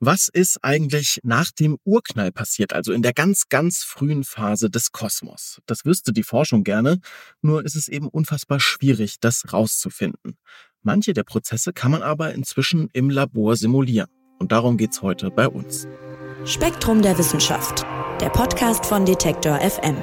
Was ist eigentlich nach dem Urknall passiert, also in der ganz, ganz frühen Phase des Kosmos? Das wüsste die Forschung gerne, nur ist es eben unfassbar schwierig, das rauszufinden. Manche der Prozesse kann man aber inzwischen im Labor simulieren. Und darum geht's heute bei uns. Spektrum der Wissenschaft, der Podcast von Detektor FM.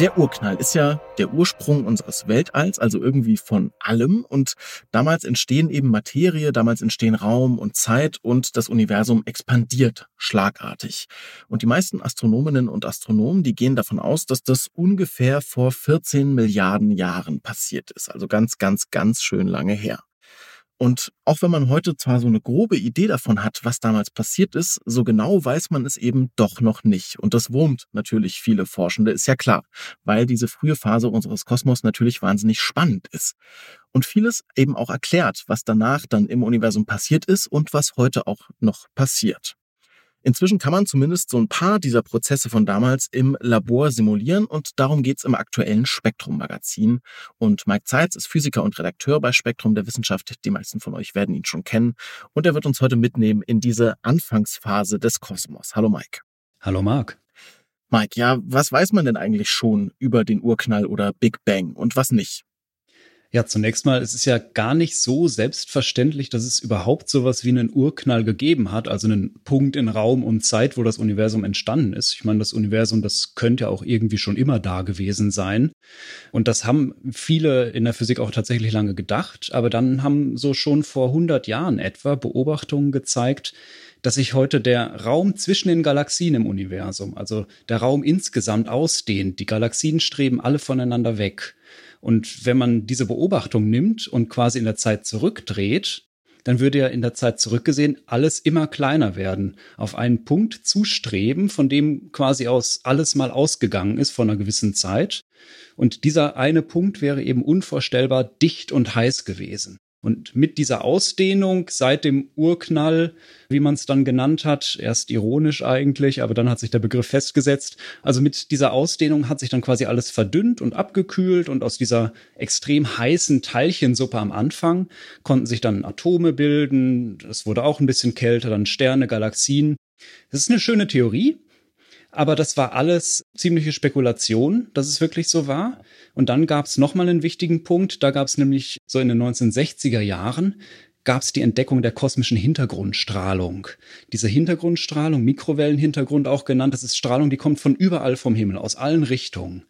Der Urknall ist ja der Ursprung unseres Weltalls, also irgendwie von allem. Und damals entstehen eben Materie, damals entstehen Raum und Zeit und das Universum expandiert schlagartig. Und die meisten Astronominnen und Astronomen, die gehen davon aus, dass das ungefähr vor 14 Milliarden Jahren passiert ist. Also ganz, ganz, ganz schön lange her. Und auch wenn man heute zwar so eine grobe Idee davon hat, was damals passiert ist, so genau weiß man es eben doch noch nicht. Und das wurmt natürlich viele Forschende, ist ja klar, weil diese frühe Phase unseres Kosmos natürlich wahnsinnig spannend ist. Und vieles eben auch erklärt, was danach dann im Universum passiert ist und was heute auch noch passiert. Inzwischen kann man zumindest so ein paar dieser Prozesse von damals im Labor simulieren und darum geht's im aktuellen Spektrum-Magazin. Und Mike Zeitz ist Physiker und Redakteur bei Spektrum der Wissenschaft. Die meisten von euch werden ihn schon kennen. Und er wird uns heute mitnehmen in diese Anfangsphase des Kosmos. Hallo Mike. Hallo Marc. Mike, ja, was weiß man denn eigentlich schon über den Urknall oder Big Bang und was nicht? Ja, zunächst mal, es ist ja gar nicht so selbstverständlich, dass es überhaupt sowas wie einen Urknall gegeben hat, also einen Punkt in Raum und Zeit, wo das Universum entstanden ist. Ich meine, das Universum, das könnte ja auch irgendwie schon immer da gewesen sein. Und das haben viele in der Physik auch tatsächlich lange gedacht. Aber dann haben so schon vor 100 Jahren etwa Beobachtungen gezeigt, dass sich heute der Raum zwischen den Galaxien im Universum, also der Raum insgesamt ausdehnt. Die Galaxien streben alle voneinander weg. Und wenn man diese Beobachtung nimmt und quasi in der Zeit zurückdreht, dann würde ja in der Zeit zurückgesehen alles immer kleiner werden, auf einen Punkt zustreben, von dem quasi aus alles mal ausgegangen ist von einer gewissen Zeit. Und dieser eine Punkt wäre eben unvorstellbar dicht und heiß gewesen. Und mit dieser Ausdehnung seit dem Urknall, wie man es dann genannt hat, erst ironisch eigentlich, aber dann hat sich der Begriff festgesetzt. Also mit dieser Ausdehnung hat sich dann quasi alles verdünnt und abgekühlt und aus dieser extrem heißen Teilchensuppe am Anfang konnten sich dann Atome bilden. Es wurde auch ein bisschen kälter, dann Sterne, Galaxien. Das ist eine schöne Theorie, aber das war alles ziemliche Spekulation, dass es wirklich so war. Und dann gab es nochmal einen wichtigen Punkt. Da gab es nämlich so in den 1960er Jahren gab es die Entdeckung der kosmischen Hintergrundstrahlung. Diese Hintergrundstrahlung, Mikrowellenhintergrund auch genannt, das ist Strahlung, die kommt von überall vom Himmel, aus allen Richtungen.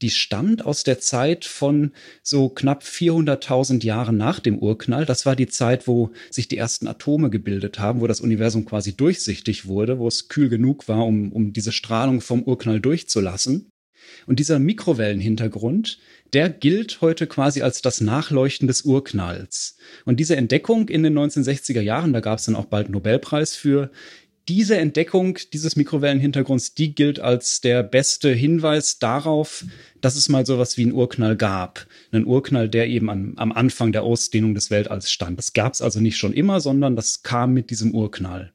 Die stammt aus der Zeit von so knapp 400.000 Jahren nach dem Urknall. Das war die Zeit, wo sich die ersten Atome gebildet haben, wo das Universum quasi durchsichtig wurde, wo es kühl genug war, um, um diese Strahlung vom Urknall durchzulassen. Und dieser Mikrowellenhintergrund, der gilt heute quasi als das Nachleuchten des Urknalls. Und diese Entdeckung in den 1960er Jahren, da gab es dann auch bald einen Nobelpreis für, diese Entdeckung dieses Mikrowellenhintergrunds, die gilt als der beste Hinweis darauf, dass es mal sowas wie einen Urknall gab. Einen Urknall, der eben am, am Anfang der Ausdehnung des Weltalls stand. Das gab es also nicht schon immer, sondern das kam mit diesem Urknall.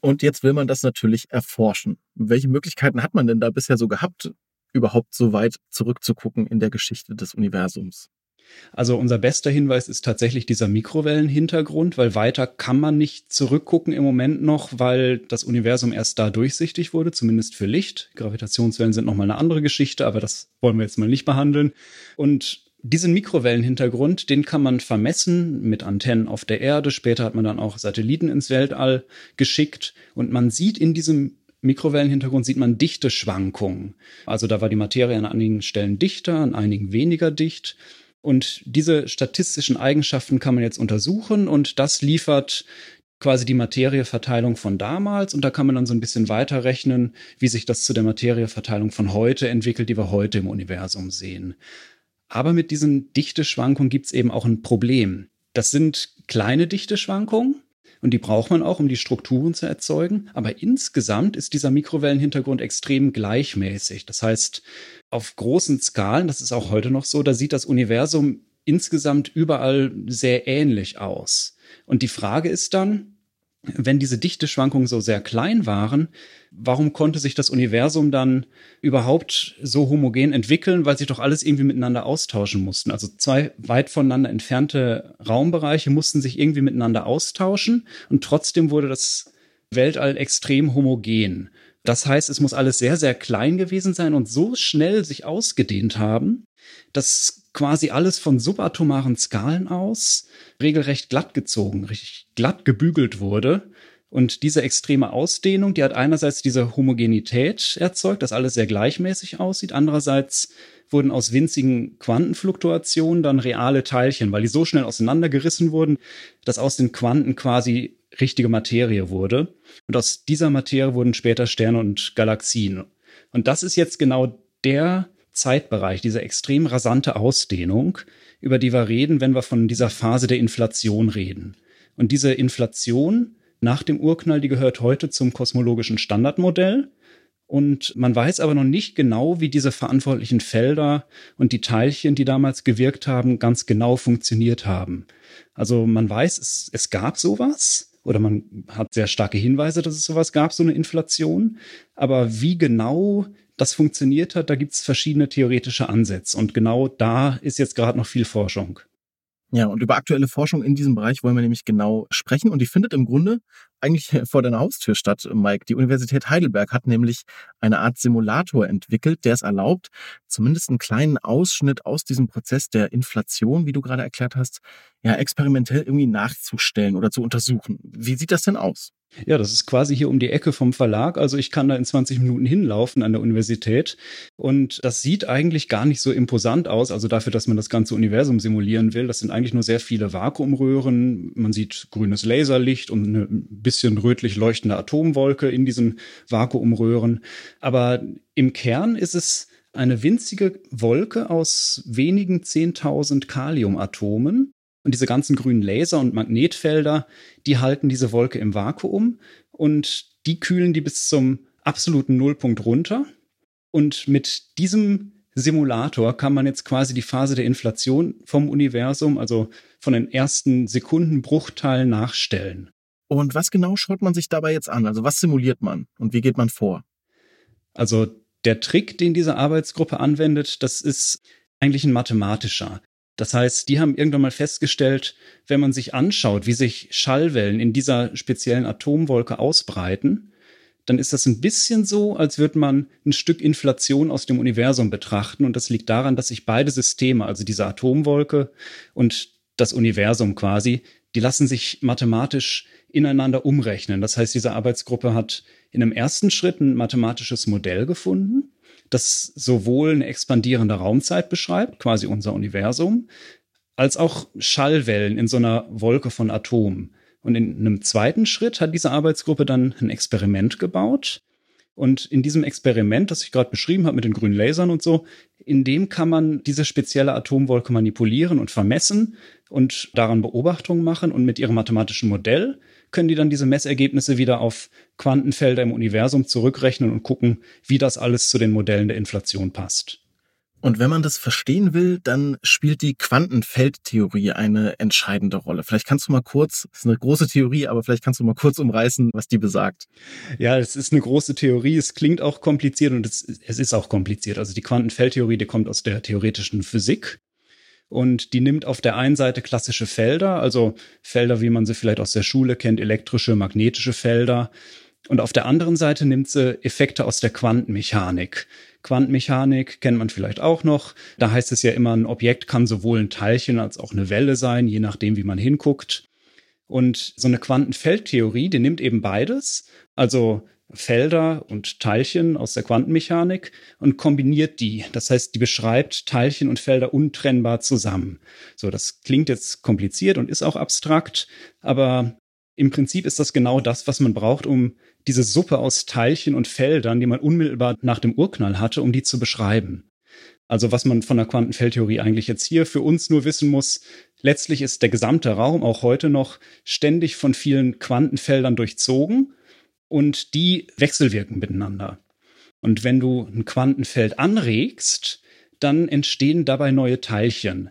Und jetzt will man das natürlich erforschen. Welche Möglichkeiten hat man denn da bisher so gehabt, überhaupt so weit zurückzugucken in der Geschichte des Universums? Also unser bester Hinweis ist tatsächlich dieser Mikrowellenhintergrund, weil weiter kann man nicht zurückgucken im Moment noch, weil das Universum erst da durchsichtig wurde, zumindest für Licht. Gravitationswellen sind nochmal eine andere Geschichte, aber das wollen wir jetzt mal nicht behandeln. Und diesen Mikrowellenhintergrund, den kann man vermessen mit Antennen auf der Erde. Später hat man dann auch Satelliten ins Weltall geschickt und man sieht in diesem Mikrowellenhintergrund sieht man dichte Schwankungen. Also da war die Materie an einigen Stellen dichter, an einigen weniger dicht. Und diese statistischen Eigenschaften kann man jetzt untersuchen und das liefert quasi die Materieverteilung von damals und da kann man dann so ein bisschen weiterrechnen, wie sich das zu der Materieverteilung von heute entwickelt, die wir heute im Universum sehen. Aber mit diesen Dichteschwankungen gibt es eben auch ein Problem. Das sind kleine Dichteschwankungen, und die braucht man auch, um die Strukturen zu erzeugen. Aber insgesamt ist dieser Mikrowellenhintergrund extrem gleichmäßig. Das heißt, auf großen Skalen, das ist auch heute noch so, da sieht das Universum insgesamt überall sehr ähnlich aus. Und die Frage ist dann, wenn diese Dichteschwankungen so sehr klein waren, warum konnte sich das Universum dann überhaupt so homogen entwickeln, weil sich doch alles irgendwie miteinander austauschen mussten. Also zwei weit voneinander entfernte Raumbereiche mussten sich irgendwie miteinander austauschen und trotzdem wurde das Weltall extrem homogen. Das heißt, es muss alles sehr, sehr klein gewesen sein und so schnell sich ausgedehnt haben, dass quasi alles von subatomaren Skalen aus regelrecht glatt gezogen, richtig glatt gebügelt wurde. Und diese extreme Ausdehnung, die hat einerseits diese Homogenität erzeugt, dass alles sehr gleichmäßig aussieht. Andererseits wurden aus winzigen Quantenfluktuationen dann reale Teilchen, weil die so schnell auseinandergerissen wurden, dass aus den Quanten quasi richtige Materie wurde. Und aus dieser Materie wurden später Sterne und Galaxien. Und das ist jetzt genau der Zeitbereich, diese extrem rasante Ausdehnung, über die wir reden, wenn wir von dieser Phase der Inflation reden. Und diese Inflation nach dem Urknall, die gehört heute zum kosmologischen Standardmodell. Und man weiß aber noch nicht genau, wie diese verantwortlichen Felder und die Teilchen, die damals gewirkt haben, ganz genau funktioniert haben. Also man weiß, es, es gab sowas oder man hat sehr starke Hinweise, dass es sowas gab, so eine Inflation. Aber wie genau das funktioniert hat, da gibt es verschiedene theoretische Ansätze. Und genau da ist jetzt gerade noch viel Forschung. Ja, und über aktuelle Forschung in diesem Bereich wollen wir nämlich genau sprechen. Und die findet im Grunde eigentlich vor deiner Haustür statt, Mike. Die Universität Heidelberg hat nämlich eine Art Simulator entwickelt, der es erlaubt, zumindest einen kleinen Ausschnitt aus diesem Prozess der Inflation, wie du gerade erklärt hast, ja, experimentell irgendwie nachzustellen oder zu untersuchen. Wie sieht das denn aus? Ja, das ist quasi hier um die Ecke vom Verlag. Also ich kann da in 20 Minuten hinlaufen an der Universität. Und das sieht eigentlich gar nicht so imposant aus. Also dafür, dass man das ganze Universum simulieren will. Das sind eigentlich nur sehr viele Vakuumröhren. Man sieht grünes Laserlicht und eine bisschen rötlich leuchtende Atomwolke in diesen Vakuumröhren. Aber im Kern ist es eine winzige Wolke aus wenigen 10.000 Kaliumatomen und diese ganzen grünen Laser und Magnetfelder, die halten diese Wolke im Vakuum und die kühlen die bis zum absoluten Nullpunkt runter. Und mit diesem Simulator kann man jetzt quasi die Phase der Inflation vom Universum, also von den ersten Sekundenbruchteilen nachstellen. Und was genau schaut man sich dabei jetzt an? Also was simuliert man und wie geht man vor? Also der Trick, den diese Arbeitsgruppe anwendet, das ist eigentlich ein mathematischer. Das heißt, die haben irgendwann mal festgestellt, wenn man sich anschaut, wie sich Schallwellen in dieser speziellen Atomwolke ausbreiten, dann ist das ein bisschen so, als würde man ein Stück Inflation aus dem Universum betrachten. Und das liegt daran, dass sich beide Systeme, also diese Atomwolke und das Universum quasi, die lassen sich mathematisch ineinander umrechnen. Das heißt, diese Arbeitsgruppe hat in einem ersten Schritt ein mathematisches Modell gefunden das sowohl eine expandierende Raumzeit beschreibt, quasi unser Universum, als auch Schallwellen in so einer Wolke von Atomen. Und in einem zweiten Schritt hat diese Arbeitsgruppe dann ein Experiment gebaut. Und in diesem Experiment, das ich gerade beschrieben habe mit den grünen Lasern und so, in dem kann man diese spezielle Atomwolke manipulieren und vermessen und daran Beobachtungen machen. Und mit ihrem mathematischen Modell können die dann diese Messergebnisse wieder auf Quantenfelder im Universum zurückrechnen und gucken, wie das alles zu den Modellen der Inflation passt. Und wenn man das verstehen will, dann spielt die Quantenfeldtheorie eine entscheidende Rolle. Vielleicht kannst du mal kurz, das ist eine große Theorie, aber vielleicht kannst du mal kurz umreißen, was die besagt. Ja, es ist eine große Theorie. Es klingt auch kompliziert und es, es ist auch kompliziert. Also die Quantenfeldtheorie, die kommt aus der theoretischen Physik. Und die nimmt auf der einen Seite klassische Felder, also Felder, wie man sie vielleicht aus der Schule kennt, elektrische, magnetische Felder. Und auf der anderen Seite nimmt sie Effekte aus der Quantenmechanik. Quantenmechanik kennt man vielleicht auch noch. Da heißt es ja immer, ein Objekt kann sowohl ein Teilchen als auch eine Welle sein, je nachdem, wie man hinguckt. Und so eine Quantenfeldtheorie, die nimmt eben beides, also Felder und Teilchen aus der Quantenmechanik und kombiniert die. Das heißt, die beschreibt Teilchen und Felder untrennbar zusammen. So, das klingt jetzt kompliziert und ist auch abstrakt, aber im Prinzip ist das genau das, was man braucht, um diese Suppe aus Teilchen und Feldern, die man unmittelbar nach dem Urknall hatte, um die zu beschreiben. Also was man von der Quantenfeldtheorie eigentlich jetzt hier für uns nur wissen muss, letztlich ist der gesamte Raum auch heute noch ständig von vielen Quantenfeldern durchzogen und die wechselwirken miteinander. Und wenn du ein Quantenfeld anregst, dann entstehen dabei neue Teilchen.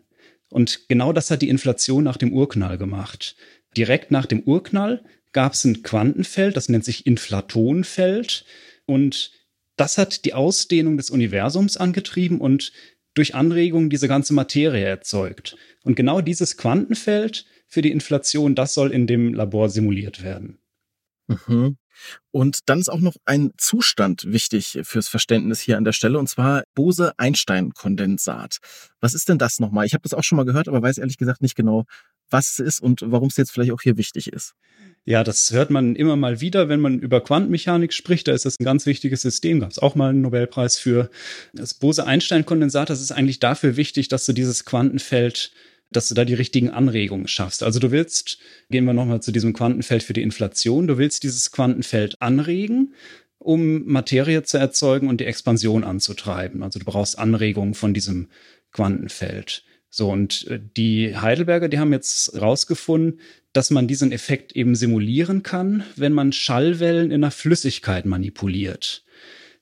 Und genau das hat die Inflation nach dem Urknall gemacht. Direkt nach dem Urknall gab es ein Quantenfeld, das nennt sich Inflatonfeld. Und das hat die Ausdehnung des Universums angetrieben und durch Anregungen diese ganze Materie erzeugt. Und genau dieses Quantenfeld für die Inflation, das soll in dem Labor simuliert werden. Mhm. Und dann ist auch noch ein Zustand wichtig fürs Verständnis hier an der Stelle, und zwar Bose-Einstein-Kondensat. Was ist denn das nochmal? Ich habe das auch schon mal gehört, aber weiß ehrlich gesagt nicht genau, was es ist und warum es jetzt vielleicht auch hier wichtig ist. Ja, das hört man immer mal wieder, wenn man über Quantenmechanik spricht. Da ist das ein ganz wichtiges System. Gab es auch mal einen Nobelpreis für. Das Bose-Einstein-Kondensat, das ist eigentlich dafür wichtig, dass du dieses Quantenfeld dass du da die richtigen Anregungen schaffst. Also du willst, gehen wir nochmal zu diesem Quantenfeld für die Inflation, du willst dieses Quantenfeld anregen, um Materie zu erzeugen und die Expansion anzutreiben. Also du brauchst Anregungen von diesem Quantenfeld. So, und äh, die Heidelberger, die haben jetzt rausgefunden, dass man diesen Effekt eben simulieren kann, wenn man Schallwellen in einer Flüssigkeit manipuliert.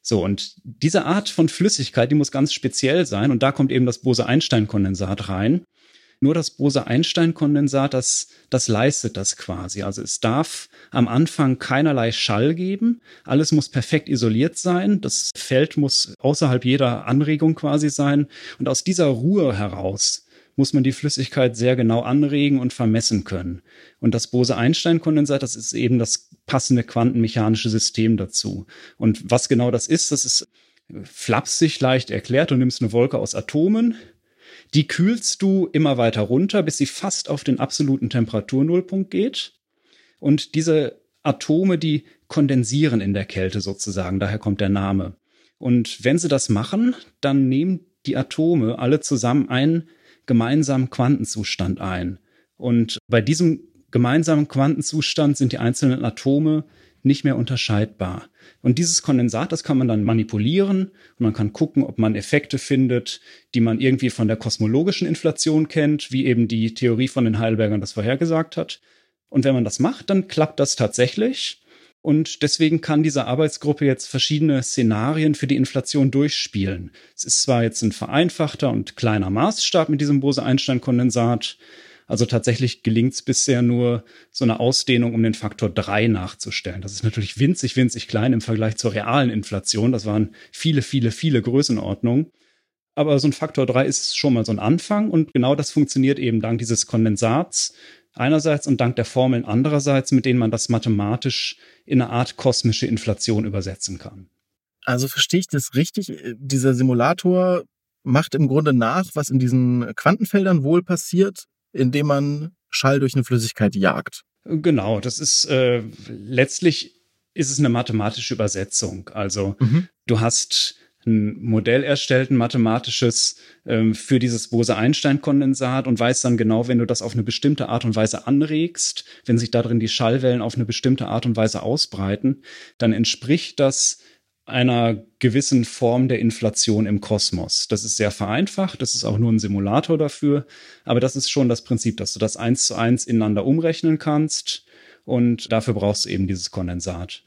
So, und diese Art von Flüssigkeit, die muss ganz speziell sein. Und da kommt eben das Bose-Einstein-Kondensat rein. Nur das Bose-Einstein-Kondensat, das, das leistet das quasi. Also es darf am Anfang keinerlei Schall geben. Alles muss perfekt isoliert sein. Das Feld muss außerhalb jeder Anregung quasi sein. Und aus dieser Ruhe heraus muss man die Flüssigkeit sehr genau anregen und vermessen können. Und das Bose-Einstein-Kondensat, das ist eben das passende quantenmechanische System dazu. Und was genau das ist, das ist flapsig leicht erklärt. Du nimmst eine Wolke aus Atomen, die kühlst du immer weiter runter, bis sie fast auf den absoluten Temperaturnullpunkt geht. Und diese Atome, die kondensieren in der Kälte sozusagen, daher kommt der Name. Und wenn sie das machen, dann nehmen die Atome alle zusammen einen gemeinsamen Quantenzustand ein. Und bei diesem gemeinsamen Quantenzustand sind die einzelnen Atome nicht mehr unterscheidbar. Und dieses Kondensat, das kann man dann manipulieren und man kann gucken, ob man Effekte findet, die man irgendwie von der kosmologischen Inflation kennt, wie eben die Theorie von den Heidelbergern das vorhergesagt hat. Und wenn man das macht, dann klappt das tatsächlich. Und deswegen kann diese Arbeitsgruppe jetzt verschiedene Szenarien für die Inflation durchspielen. Es ist zwar jetzt ein vereinfachter und kleiner Maßstab mit diesem Bose-Einstein-Kondensat, also tatsächlich gelingt es bisher nur, so eine Ausdehnung um den Faktor drei nachzustellen. Das ist natürlich winzig, winzig klein im Vergleich zur realen Inflation. Das waren viele, viele, viele Größenordnungen. Aber so ein Faktor drei ist schon mal so ein Anfang und genau das funktioniert eben dank dieses Kondensats einerseits und dank der Formeln andererseits, mit denen man das mathematisch in eine Art kosmische Inflation übersetzen kann. Also verstehe ich das richtig? Dieser Simulator macht im Grunde nach, was in diesen Quantenfeldern wohl passiert, indem man Schall durch eine Flüssigkeit jagt. Genau, das ist äh, letztlich ist es eine mathematische Übersetzung. Also mhm. du hast ein Modell erstellt, ein mathematisches ähm, für dieses Bose-Einstein-Kondensat und weißt dann genau, wenn du das auf eine bestimmte Art und Weise anregst, wenn sich darin die Schallwellen auf eine bestimmte Art und Weise ausbreiten, dann entspricht das einer gewissen Form der Inflation im Kosmos. Das ist sehr vereinfacht, das ist auch nur ein Simulator dafür, aber das ist schon das Prinzip, dass du das eins zu eins ineinander umrechnen kannst und dafür brauchst du eben dieses Kondensat.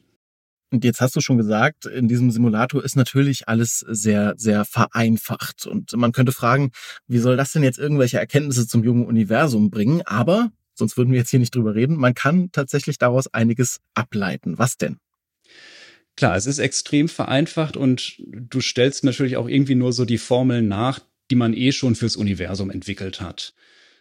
Und jetzt hast du schon gesagt, in diesem Simulator ist natürlich alles sehr, sehr vereinfacht. Und man könnte fragen, wie soll das denn jetzt irgendwelche Erkenntnisse zum jungen Universum bringen? Aber, sonst würden wir jetzt hier nicht drüber reden, man kann tatsächlich daraus einiges ableiten. Was denn? Klar, es ist extrem vereinfacht und du stellst natürlich auch irgendwie nur so die Formeln nach, die man eh schon fürs Universum entwickelt hat.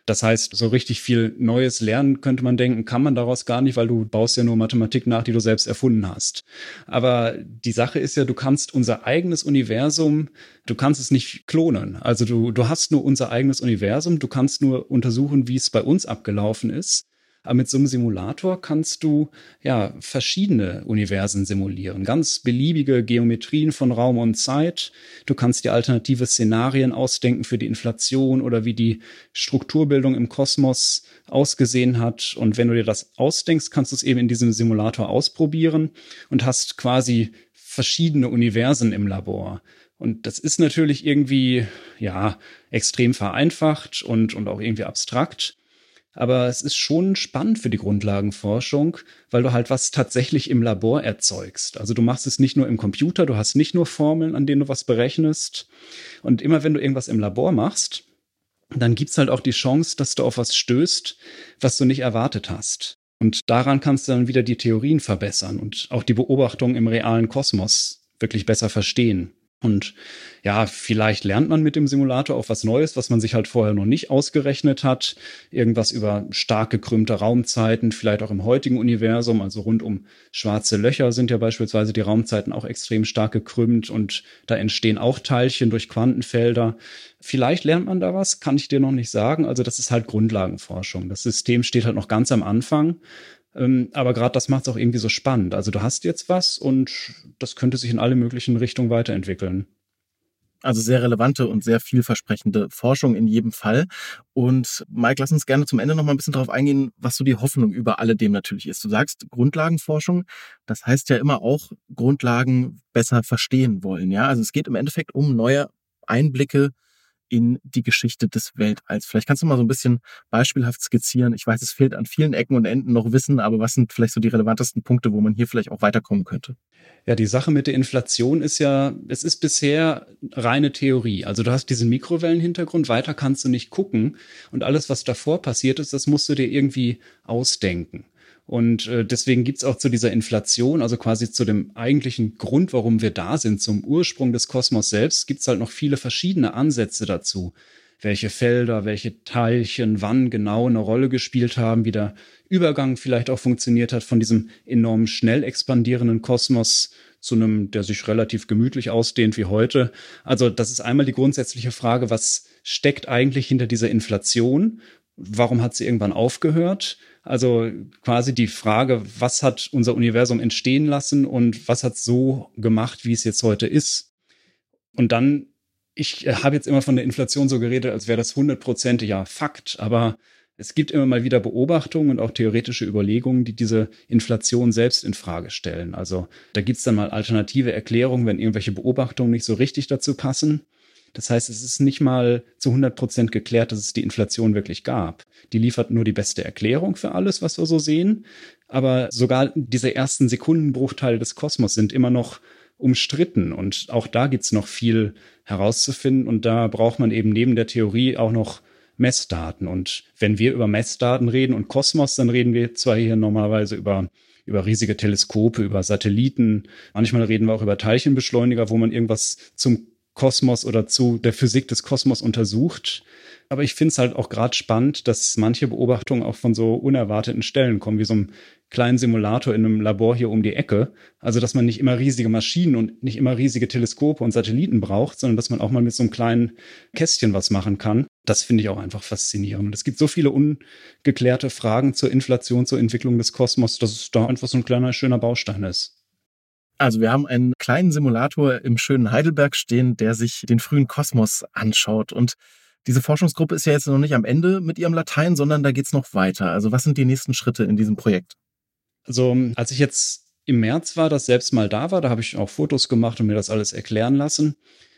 Das heißt, so richtig viel Neues lernen könnte man denken, kann man daraus gar nicht, weil du baust ja nur Mathematik nach, die du selbst erfunden hast. Aber die Sache ist ja, du kannst unser eigenes Universum, du kannst es nicht klonen. Also du, du hast nur unser eigenes Universum, du kannst nur untersuchen, wie es bei uns abgelaufen ist. Aber mit so einem Simulator kannst du ja verschiedene Universen simulieren, ganz beliebige Geometrien von Raum und Zeit. Du kannst dir alternative Szenarien ausdenken für die Inflation oder wie die Strukturbildung im Kosmos ausgesehen hat. Und wenn du dir das ausdenkst, kannst du es eben in diesem Simulator ausprobieren und hast quasi verschiedene Universen im Labor. Und das ist natürlich irgendwie, ja, extrem vereinfacht und, und auch irgendwie abstrakt. Aber es ist schon spannend für die Grundlagenforschung, weil du halt was tatsächlich im Labor erzeugst. Also du machst es nicht nur im Computer, du hast nicht nur Formeln, an denen du was berechnest. Und immer wenn du irgendwas im Labor machst, dann gibt's halt auch die Chance, dass du auf was stößt, was du nicht erwartet hast. Und daran kannst du dann wieder die Theorien verbessern und auch die Beobachtung im realen Kosmos wirklich besser verstehen. Und ja, vielleicht lernt man mit dem Simulator auch was Neues, was man sich halt vorher noch nicht ausgerechnet hat. Irgendwas über stark gekrümmte Raumzeiten, vielleicht auch im heutigen Universum, also rund um schwarze Löcher sind ja beispielsweise die Raumzeiten auch extrem stark gekrümmt und da entstehen auch Teilchen durch Quantenfelder. Vielleicht lernt man da was, kann ich dir noch nicht sagen. Also das ist halt Grundlagenforschung. Das System steht halt noch ganz am Anfang. Ähm, aber gerade das macht es auch irgendwie so spannend. Also du hast jetzt was und das könnte sich in alle möglichen Richtungen weiterentwickeln. Also sehr relevante und sehr vielversprechende Forschung in jedem Fall. Und Mike, lass uns gerne zum Ende noch mal ein bisschen darauf eingehen, was so die Hoffnung über alledem natürlich ist. Du sagst Grundlagenforschung, das heißt ja immer auch Grundlagen besser verstehen wollen. Ja, also es geht im Endeffekt um neue Einblicke in die Geschichte des Weltalls. Vielleicht kannst du mal so ein bisschen beispielhaft skizzieren. Ich weiß, es fehlt an vielen Ecken und Enden noch Wissen, aber was sind vielleicht so die relevantesten Punkte, wo man hier vielleicht auch weiterkommen könnte? Ja, die Sache mit der Inflation ist ja, es ist bisher reine Theorie. Also du hast diesen Mikrowellenhintergrund, weiter kannst du nicht gucken und alles, was davor passiert ist, das musst du dir irgendwie ausdenken. Und äh, deswegen gibt's auch zu dieser Inflation, also quasi zu dem eigentlichen Grund, warum wir da sind, zum Ursprung des Kosmos selbst, gibt's halt noch viele verschiedene Ansätze dazu. Welche Felder, welche Teilchen wann genau eine Rolle gespielt haben, wie der Übergang vielleicht auch funktioniert hat von diesem enorm schnell expandierenden Kosmos zu einem, der sich relativ gemütlich ausdehnt wie heute. Also das ist einmal die grundsätzliche Frage, was steckt eigentlich hinter dieser Inflation? Warum hat sie irgendwann aufgehört? Also quasi die Frage, was hat unser Universum entstehen lassen und was hat so gemacht, wie es jetzt heute ist? Und dann, ich äh, habe jetzt immer von der Inflation so geredet, als wäre das hundertprozentig ja Fakt, aber es gibt immer mal wieder Beobachtungen und auch theoretische Überlegungen, die diese Inflation selbst in Frage stellen. Also da gibt's dann mal alternative Erklärungen, wenn irgendwelche Beobachtungen nicht so richtig dazu passen. Das heißt, es ist nicht mal zu 100 Prozent geklärt, dass es die Inflation wirklich gab. Die liefert nur die beste Erklärung für alles, was wir so sehen. Aber sogar diese ersten Sekundenbruchteile des Kosmos sind immer noch umstritten. Und auch da gibt's noch viel herauszufinden. Und da braucht man eben neben der Theorie auch noch Messdaten. Und wenn wir über Messdaten reden und Kosmos, dann reden wir zwar hier normalerweise über über riesige Teleskope, über Satelliten. Manchmal reden wir auch über Teilchenbeschleuniger, wo man irgendwas zum Kosmos oder zu der Physik des Kosmos untersucht. Aber ich finde es halt auch gerade spannend, dass manche Beobachtungen auch von so unerwarteten Stellen kommen, wie so einem kleinen Simulator in einem Labor hier um die Ecke. Also, dass man nicht immer riesige Maschinen und nicht immer riesige Teleskope und Satelliten braucht, sondern dass man auch mal mit so einem kleinen Kästchen was machen kann. Das finde ich auch einfach faszinierend. Und es gibt so viele ungeklärte Fragen zur Inflation, zur Entwicklung des Kosmos, dass es da einfach so ein kleiner, schöner Baustein ist. Also wir haben einen kleinen Simulator im schönen Heidelberg stehen, der sich den frühen Kosmos anschaut. Und diese Forschungsgruppe ist ja jetzt noch nicht am Ende mit ihrem Latein, sondern da geht's noch weiter. Also was sind die nächsten Schritte in diesem Projekt? Also als ich jetzt im März war, das selbst mal da war, da habe ich auch Fotos gemacht und mir das alles erklären lassen.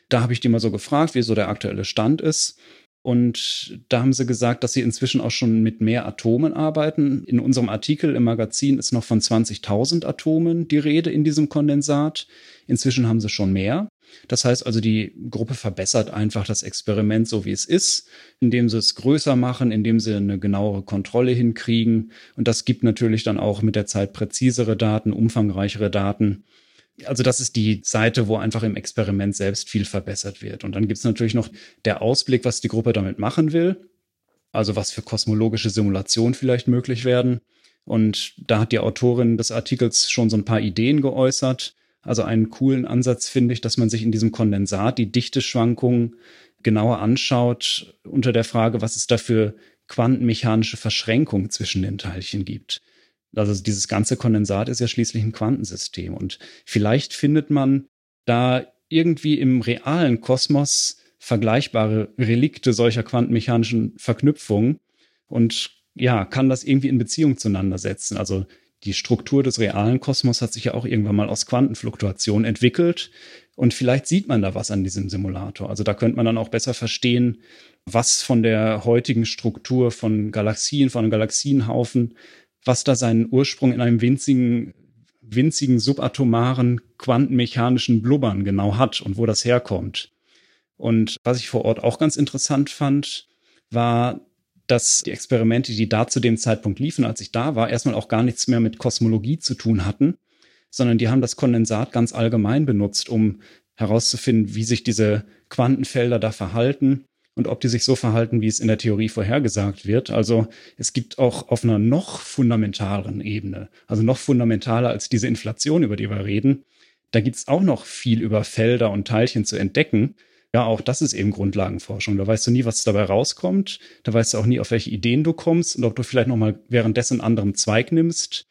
Da habe ich die mal so gefragt, wie so der aktuelle Stand ist. Und da haben sie gesagt, dass sie inzwischen auch schon mit mehr Atomen arbeiten. In unserem Artikel im Magazin ist noch von 20.000 Atomen die Rede in diesem Kondensat. Inzwischen haben sie schon mehr. Das heißt also, die Gruppe verbessert einfach das Experiment so, wie es ist, indem sie es größer machen, indem sie eine genauere Kontrolle hinkriegen. Und das gibt natürlich dann auch mit der Zeit präzisere Daten, umfangreichere Daten also das ist die Seite, wo einfach im Experiment selbst viel verbessert wird. Und dann gibt es natürlich noch der Ausblick, was die Gruppe damit machen will. Also was für kosmologische Simulationen vielleicht möglich werden. Und da hat die Autorin des Artikels schon so ein paar Ideen geäußert. Also einen coolen Ansatz finde ich, dass man sich in diesem Kondensat die Dichteschwankungen genauer anschaut unter der Frage, was es da für quantenmechanische Verschränkungen zwischen den Teilchen gibt. Also dieses ganze Kondensat ist ja schließlich ein Quantensystem. Und vielleicht findet man da irgendwie im realen Kosmos vergleichbare Relikte solcher quantenmechanischen Verknüpfungen und ja, kann das irgendwie in Beziehung zueinander setzen. Also die Struktur des realen Kosmos hat sich ja auch irgendwann mal aus Quantenfluktuation entwickelt. Und vielleicht sieht man da was an diesem Simulator. Also da könnte man dann auch besser verstehen, was von der heutigen Struktur von Galaxien, von einem Galaxienhaufen was da seinen Ursprung in einem winzigen, winzigen subatomaren quantenmechanischen Blubbern genau hat und wo das herkommt. Und was ich vor Ort auch ganz interessant fand, war, dass die Experimente, die da zu dem Zeitpunkt liefen, als ich da war, erstmal auch gar nichts mehr mit Kosmologie zu tun hatten, sondern die haben das Kondensat ganz allgemein benutzt, um herauszufinden, wie sich diese Quantenfelder da verhalten und ob die sich so verhalten, wie es in der Theorie vorhergesagt wird. Also es gibt auch auf einer noch fundamentaleren Ebene, also noch fundamentaler als diese Inflation, über die wir reden, da gibt es auch noch viel über Felder und Teilchen zu entdecken. Ja, auch das ist eben Grundlagenforschung. Da weißt du nie, was dabei rauskommt. Da weißt du auch nie, auf welche Ideen du kommst und ob du vielleicht nochmal währenddessen einen anderen Zweig nimmst.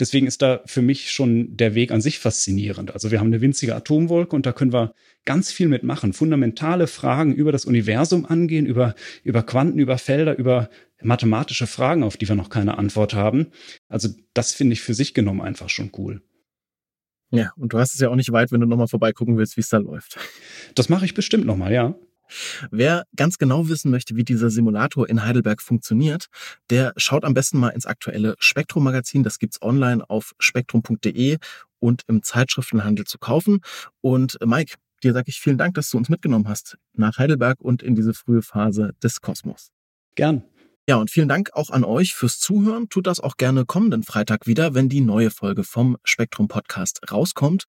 Deswegen ist da für mich schon der Weg an sich faszinierend. Also wir haben eine winzige Atomwolke und da können wir ganz viel mitmachen. Fundamentale Fragen über das Universum angehen, über, über Quanten, über Felder, über mathematische Fragen, auf die wir noch keine Antwort haben. Also das finde ich für sich genommen einfach schon cool. Ja, und du hast es ja auch nicht weit, wenn du nochmal vorbeigucken willst, wie es da läuft. Das mache ich bestimmt nochmal, ja. Wer ganz genau wissen möchte, wie dieser Simulator in Heidelberg funktioniert, der schaut am besten mal ins aktuelle Spektrum-Magazin. Das gibt's online auf spektrum.de und im Zeitschriftenhandel zu kaufen. Und äh, Mike, dir sage ich vielen Dank, dass du uns mitgenommen hast nach Heidelberg und in diese frühe Phase des Kosmos. Gern. Ja, und vielen Dank auch an euch fürs Zuhören. Tut das auch gerne kommenden Freitag wieder, wenn die neue Folge vom Spektrum Podcast rauskommt.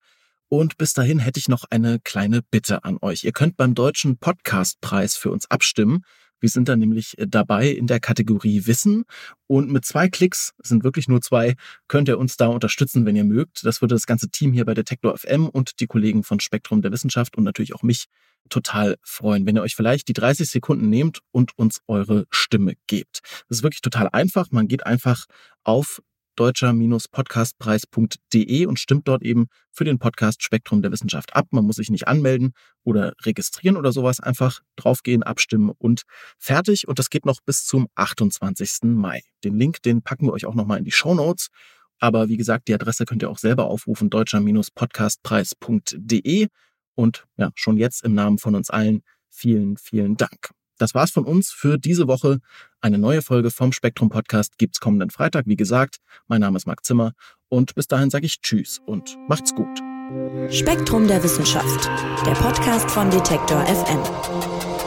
Und bis dahin hätte ich noch eine kleine Bitte an euch. Ihr könnt beim Deutschen Podcastpreis für uns abstimmen. Wir sind da nämlich dabei in der Kategorie Wissen. Und mit zwei Klicks, sind wirklich nur zwei, könnt ihr uns da unterstützen, wenn ihr mögt. Das würde das ganze Team hier bei Detektor FM und die Kollegen von Spektrum der Wissenschaft und natürlich auch mich total freuen, wenn ihr euch vielleicht die 30 Sekunden nehmt und uns eure Stimme gebt. Das ist wirklich total einfach. Man geht einfach auf deutscher-podcastpreis.de und stimmt dort eben für den Podcast Spektrum der Wissenschaft ab. Man muss sich nicht anmelden oder registrieren oder sowas. Einfach draufgehen, abstimmen und fertig. Und das geht noch bis zum 28. Mai. Den Link, den packen wir euch auch nochmal in die Show Notes. Aber wie gesagt, die Adresse könnt ihr auch selber aufrufen, deutscher-podcastpreis.de. Und ja, schon jetzt im Namen von uns allen vielen, vielen Dank. Das war's von uns für diese Woche. Eine neue Folge vom Spektrum Podcast gibt's kommenden Freitag, wie gesagt. Mein Name ist Marc Zimmer und bis dahin sage ich Tschüss und macht's gut. Spektrum der Wissenschaft, der Podcast von Detektor FM.